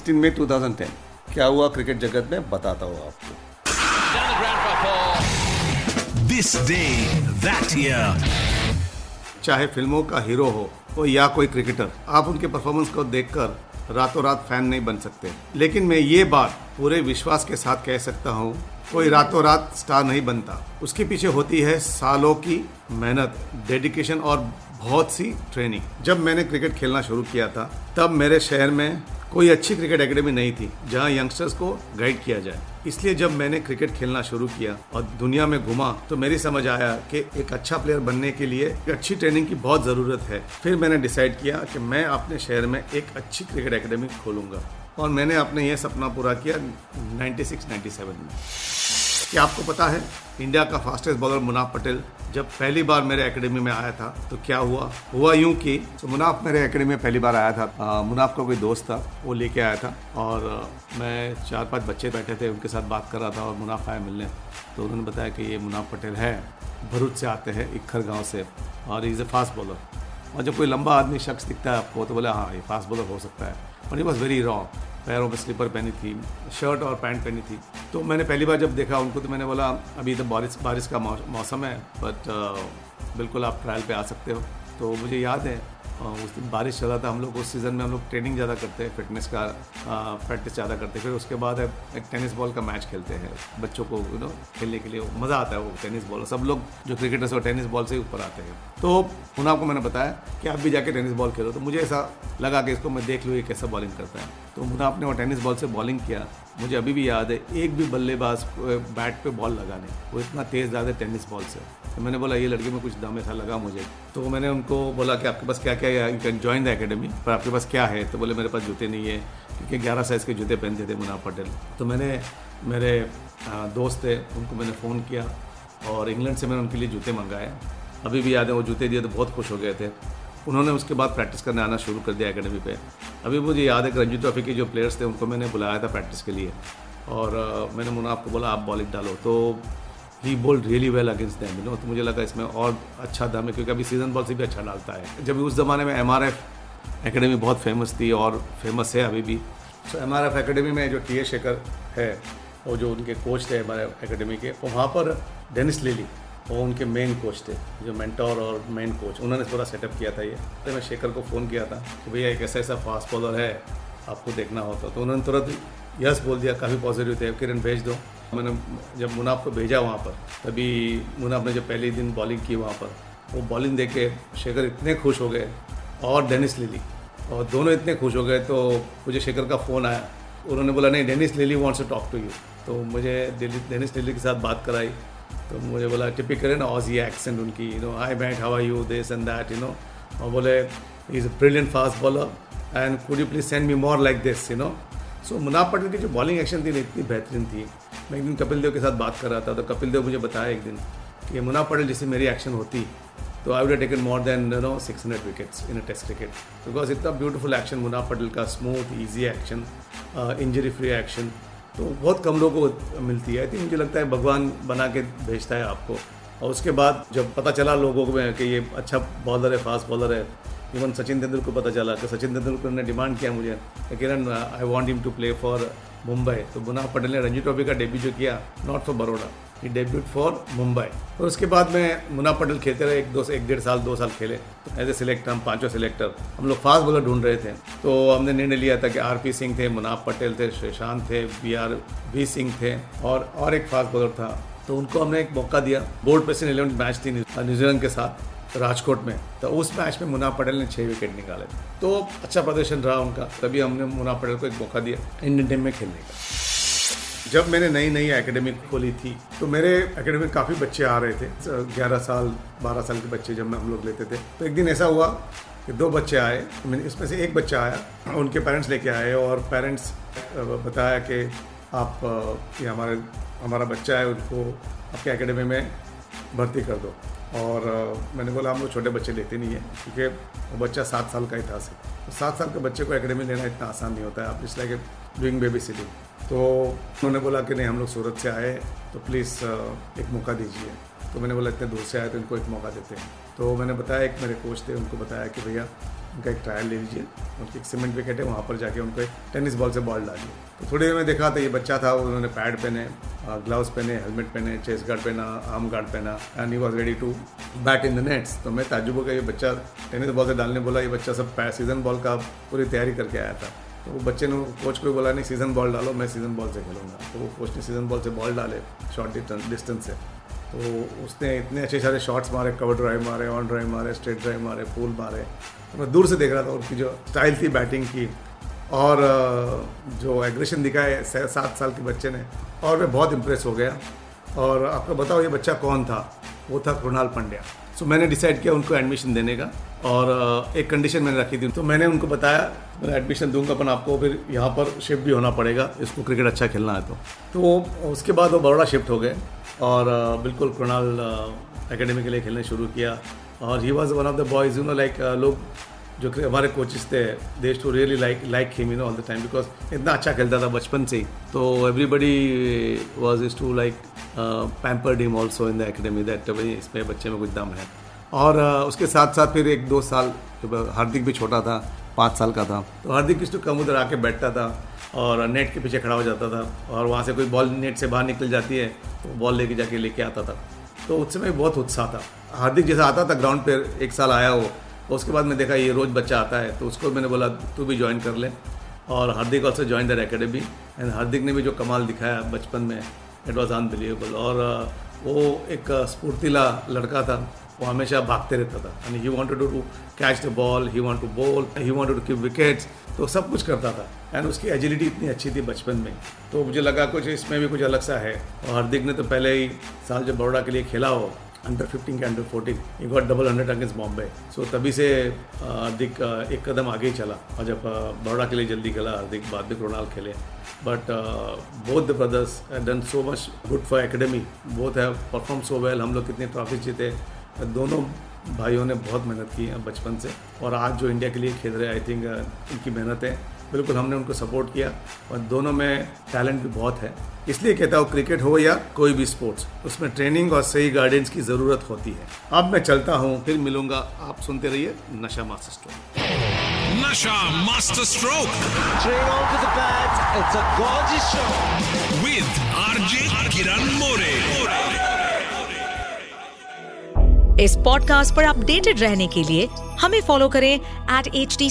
16 मई 2010 क्या हुआ क्रिकेट जगत में बताता हूँ आपको। दिस डे दैट ईयर चाहे फ़िल्मों का हीरो हो हो या कोई क्रिकेटर आप उनके परफॉर्मेंस को देखकर रातों रात फ़ैन नहीं बन सकते। लेकिन मैं ये बात पूरे विश्वास के साथ कह सकता हूँ कोई रातों रात स्टार नहीं बनता। उसके पीछे होती है सालों की मेहनत डेडिकेशन और बहुत सी ट्रेनिंग जब मैंने क्रिकेट खेलना शुरू किया था तब मेरे शहर में कोई अच्छी क्रिकेट एकेडमी नहीं थी, जहाँ यंगस्टर्स को गाइड किया जाए। इसलिए जब मैंने क्रिकेट खेलना शुरू किया और दुनिया में घुमा तो मेरी समझ आया कि एक अच्छा प्लेयर बनने के लिए एक अच्छी ट्रेनिंग की बहुत ज़रूरत है। फिर मैंने डिसाइड किया कि मैं अपने शहर में एक अच्छी क्रिकेट एकेडमी खोलूँगा। और मैंने अपने यह सपना पूरा किया 96-97 में। क्या आपको पता है, इंडिया का फास्टेस्ट बॉलर मुनाफ पटेल जब पहली बार मेरे एकेडमी में आया था तो क्या हुआ? हुआ यूँ कि तो मुनाफ मेरे एकेडमी में पहली बार आया था। आ, मुनाफ का कोई दोस्त था वो लेके आया था और आ, मैं चार पाँच बच्चे बैठे थे उनके साथ बात कर रहा था और मुनाफ आया मिलने। तो उन्होंने बताया कि ये मुनाफ पटेल है भरूच से आते हैं इक्खर गाँव से और इज़ ए फास्ट बॉलर और जब कोई लंबा आदमी शख्स दिखता है आपको तो बोले हाँ ये फास्ट बॉलर हो सकता है। और ये वॉज़ वेरी रॉ पैरों में स्लीपर पहनी थी, शर्ट और पैंट पहनी थी। तो मैंने पहली बार जब देखा उनको तो मैंने बोला, अभी तो बारिश बारिश का मौसम है बट बिल्कुल आप ट्रायल पे आ सकते हो। तो मुझे याद है उस दिन बारिश चल रहा था, हम लोग उस सीज़न में हम लोग ट्रेनिंग ज़्यादा करते हैं फिटनेस का प्रैक्टिस ज़्यादा करते हैं। फिर उसके बाद एक टेनिस बॉल का मैच खेलते हैं, बच्चों को यू नो खेलने के लिए मज़ा आता है वो टेनिस बॉल सब लोग जो क्रिकेटर्स वो टेनिस बॉल से ही ऊपर आते हैं। तो उन्हें आपको मैंने बताया कि आप भी जाके टेनिस बॉल खेलो। तो मुझे ऐसा लगा कि इसको मैं देख लूँ, ये कैसा बॉलिंग करता है। तो मुना आपने वो टेनिस बॉल से बॉलिंग किया। मुझे अभी भी याद है, एक भी बल्लेबाज बैट पे बॉल लगा नहीं वो इतना तेज़ ज़्यादा टेनिस बॉल से। तो मैंने बोला, ये लड़के में कुछ दम ऐसा लगा मुझे। तो मैंने उनको बोला कि, आपके पास क्या क्या है? You can join the academy पर आपके पास क्या है? तो बोले, मेरे पास जूते नहीं है। क्योंकि ग्यारह साइज़ के जूते पहनते थे मुनाफ पटेल। तो मैंने, मेरे दोस्त थे, उनको मैंने फ़ोन किया और इंग्लैंड से मैंने उनके लिए जूते मंगाए। अभी भी याद है, वो जूते दिए तो बहुत खुश हो गए थे। उन्होंने उसके बाद प्रैक्टिस करने आना शुरू कर दिया एकेडमी पे। अभी मुझे याद है कि रणजी ट्रॉफी के जो प्लेयर्स थे उनको मैंने बुलाया था प्रैक्टिस के लिए। और अ, मैंने मुनाफ को बोला आप बॉलिंग डालो। तो he bowled really well against them no तो मुझे लगा इसमें और अच्छा दम है क्योंकि अभी सीज़न बॉल से भी अच्छा डालता है। जब उस ज़माने में एम आर एफ़ एकेडमी बहुत फ़ेमस थी और फ़ेमस है अभी भी। So M R F academy में जो टी ए शेखर है और जो उनके कोच थे हमारे एकेडमी के वहाँ पर डेनिस लिली वो उनके मेन कोच थे, जो मेंटोर और मेन कोच उन्होंने पूरा सेटअप किया था ये। तो मैं शेखर को फ़ोन किया था कि भैया एक ऐसा ऐसा फास्ट बॉलर है, आपको देखना होता तो। उन्होंने तुरंत यस बोल दिया, काफ़ी पॉजिटिव थे। किरण, भेज दो। मैंने जब मुनाफ को भेजा वहाँ पर, तभी मुनाफ ने जब पहले दिन बॉलिंग की वहाँ पर, वो बॉलिंग देख के शेखर इतने खुश हो गए और डेनिस लिली और दोनों इतने खुश हो गए तो मुझे शेखर का फ़ोन आया। उन्होंने बोला, नहीं Dennis Lillee wants to talk to you तो मुझे डेनिस लिली के साथ बात कराई। तो मुझे बोला, टिपिकल है ना ऑजी एक्सेंट उनकी you know I how are you this and that you know और बोले is a brilliant fast bowler and could you please send me more like this you know so Munaf Patel की जो bowling action थी ना, इतनी बेहतरीन थी। मैं एक दिन कपिल देव के साथ बात कर रहा था तो कपिल देव मुझे बताया एक दिन कि मुनाफ पटेल जैसे मेरी एक्शन होती तो I would taken more than you know six hundred wickets in a test cricket because इतना ब्यूटीफुल एक्शन मुनाफ पटेल का smooth easy action injury free action तो बहुत कम लोगों को मिलती है। आई थिंक मुझे लगता है भगवान बना के भेजता है आपको। और उसके बाद जब पता चला लोगों को में कि ये अच्छा बॉलर है फास्ट बॉलर है इवन सचिन तेंदुलकर को पता चला कि सचिन तेंदुलकर ने डिमांड किया मुझे Kiran I want him to play for Mumbai तो मुनाफ पटेल ने रणजी ट्रॉफी का डेब्यू जो किया north of Baroda he debut for Mumbai और उसके बाद में मुना पटेल खेलते रहे, एक दो एक डेढ़ साल, दो साल खेले। एज ए सिलेक्टर हम पाँचों सिलेक्टर हम लोग फास्ट बॉलर ढूंढ रहे थे। तो हमने निर्णय लिया था कि आर पी सिंह थे, मुनाफ पटेल थे श्रीशांत थे बी आर वी सिंह थे और और एक फास्ट बॉलर था। तो उनको हमने एक मौका दिया। बोर्ड प्रेसिडेंट इलेवन मैच थी न्यूजीलैंड के साथ, राजकोट में। तो उस मैच में मुना पटेल ने छः विकेट निकाले। तो अच्छा प्रदर्शन रहा उनका। तभी हमने मुना पटेल को एक मौका दिया इंडियन टीम में खेलने का। जब मैंने नई नई एकेडमी खोली थी तो मेरे एकेडमी में काफ़ी बच्चे आ रहे थे। ग्यारह साल, बारह साल के बच्चे जब मैं हम लोग लेते थे। तो एक दिन ऐसा हुआ कि दो बच्चे आए मैंने इसमें से एक बच्चा आया, उनके पेरेंट्स लेके आए और पेरेंट्स बताया कि आप ये हमारे, हमारा बच्चा है, उनको आपके एकेडमी में भर्ती कर दो। और मैंने बोला, हम लोग छोटे बच्चे लेते नहीं हैं, क्योंकि वो बच्चा सात साल का ही था से तो सात साल के बच्चे को एकेडमी लेना इतना आसान नहीं होता है। आप इसलिए कि डूइंग बेबी सिटिंग तो उन्होंने बोला कि नहीं, हम लोग सूरत से आए तो प्लीज़ एक मौका दीजिए। तो मैंने बोला, इतने दूर से आए तो इनको एक मौका देते हैं। तो मैंने बताया, एक मेरे कोच थे, उनको बताया कि भैया उनका एक ट्रायल ले लीजिए, उनकी एक सीमेंट विकेट है, वहाँ पर जाके उनको एक टेनिस बॉल से बॉल डालिए। तो थोड़ी देर में देखा था ये बच्चा था, उन्होंने पैड पहने ग्लव्स पहने हेलमेट पहने चेस्ट गार्ड पहना आर्म गार्ड पहना and he was ready to bat in the nets तो मैं ताजुबों का ये बच्चा टेनिस बॉल से डालने बोला, ये बच्चा सब सीज़न बॉल का पूरी तैयारी करके आया था। तो वो बच्चे ने कोच को बोला, नहीं सीज़न बॉल डालो, मैं सीज़न बॉल से खेलूँगा. तो वो कोच ने सीज़न बॉल से बॉल डाले शॉर्ट डिस्टेंस से। तो उसने इतने अच्छे सारे शॉट्स मारे कवर ड्राइव मारे ऑन ड्राइव मारे स्ट्रेट ड्राइव मारे पुल मारे। तो मैं दूर से देख रहा था उनकी जो स्टाइल थी बैटिंग की और जो एग्रेशन दिखाए सात साल के बच्चे ने। और मैं बहुत इम्प्रेस हो गया। और आपको बताओ, ये बच्चा कौन था? वो था कृणाल पंड्या। सो मैंने डिसाइड किया उनको एडमिशन देने का और एक कंडीशन मैंने रखी थी। तो मैंने उनको बताया, मैं एडमिशन दूँगा अपन आपको फिर यहाँ पर शिफ्ट भी होना पड़ेगा। इसको क्रिकेट अच्छा खेलना है तो। तो उसके बाद वो बड़ोड़ा शिफ्ट हो गए और बिल्कुल कृणाल एकेडमी के लिए खेलने शुरू किया। और he was one of the boys you know like लोग जो हमारे कोचेस थे देश to really like like him you know all the time because इतना अच्छा खेलता था बचपन से ही। तो everybody was is to like pampered him also in the academy that भाई, इसमें बच्चे में कुछ दम है। और उसके साथ साथ फिर एक दो साल हार्दिक भी छोटा था, पाँच साल का था तो हार्दिक किस कम उधर आके बैठता था और नेट के पीछे खड़ा हो जाता था और वहाँ से कोई बॉल नेट से बाहर निकल जाती है तो बॉल लेके जाके लेके आता था। तो उस समय बहुत उत्साह था। हार्दिक जैसा आता था ग्राउंड पर एक साल आया वो उसके बाद मैं देखा ये रोज़ बच्चा आता है तो उसको मैंने बोला, तू भी ज्वाइन कर ले। और Hardik also join the academy and Hardik ने भी जो कमाल दिखाया बचपन में इट वॉज़ अनबिलीवेबल और वो एक स्फूर्तिला लड़का था, वो हमेशा भागते रहता था। And he wanted to catch the ball he want to bowl he wanted to keep wickets तो सब कुछ करता था। एंड उसकी एजिलिटी इतनी अच्छी थी बचपन में। तो मुझे लगा कुछ इसमें भी कुछ अलग सा है। और हार्दिक ने तो पहले ही साल जब बड़ोड़ा के लिए खेला हो अंडर 15 के under 14 he got double hundred against Bombay so तभी से हार्दिक एक कदम आगे ही चला। और जब बड़ोड़ा के लिए जल्दी खेला, हार्दिक, बाद में क्रोनाल खेले। But both the brothers done so much good for academy both have perform so well हम लोग कितने ट्रॉफी जीते। दोनों भाइयों ने बहुत मेहनत की बचपन से। और आज जो इंडिया के लिए खेल रहे आई थिंक इनकी मेहनत है। बिल्कुल हमने उनको सपोर्ट किया और दोनों में टैलेंट भी बहुत है। इसलिए कहता हूँ क्रिकेट हो या कोई भी स्पोर्ट्स उसमें ट्रेनिंग और सही गाइडेंस की ज़रूरत होती है। अब मैं चलता हूँ फिर मिलूँगा आप सुनते रहिए Nasha master stroke. Nasha master stroke. With RJ Kiran More इस पॉडकास्ट पर अपडेटेड रहने के लिए हमें फॉलो करें एट एच डी